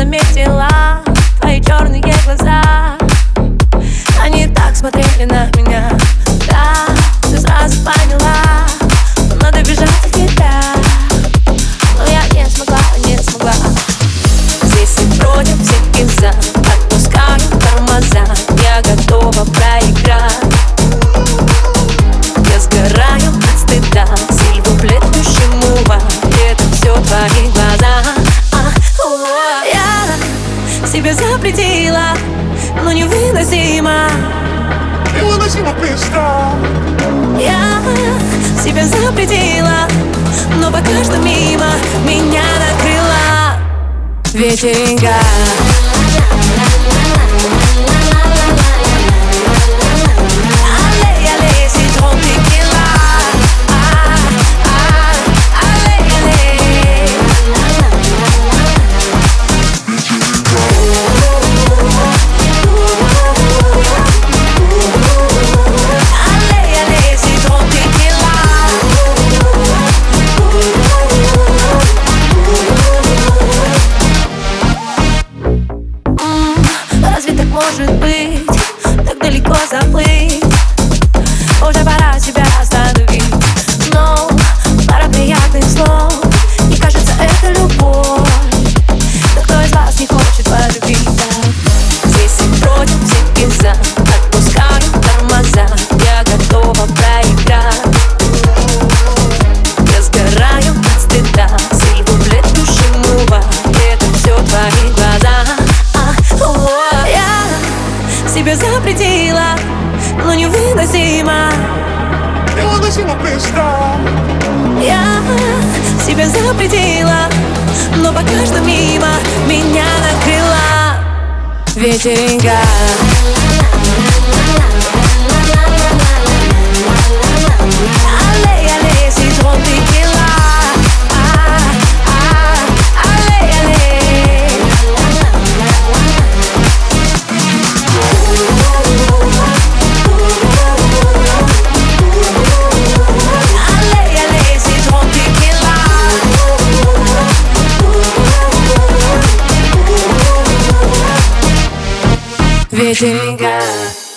заметила твои черные запретила, но невыносимо. Невыносимо быстро. Я себя запретила, но пока что мимо меня накрыла Вечеринка запретила, но невыносимо. Невыносимо быстро. Я себя запретила, но пока что мимо меня накрыла Вечеринка. Virginia.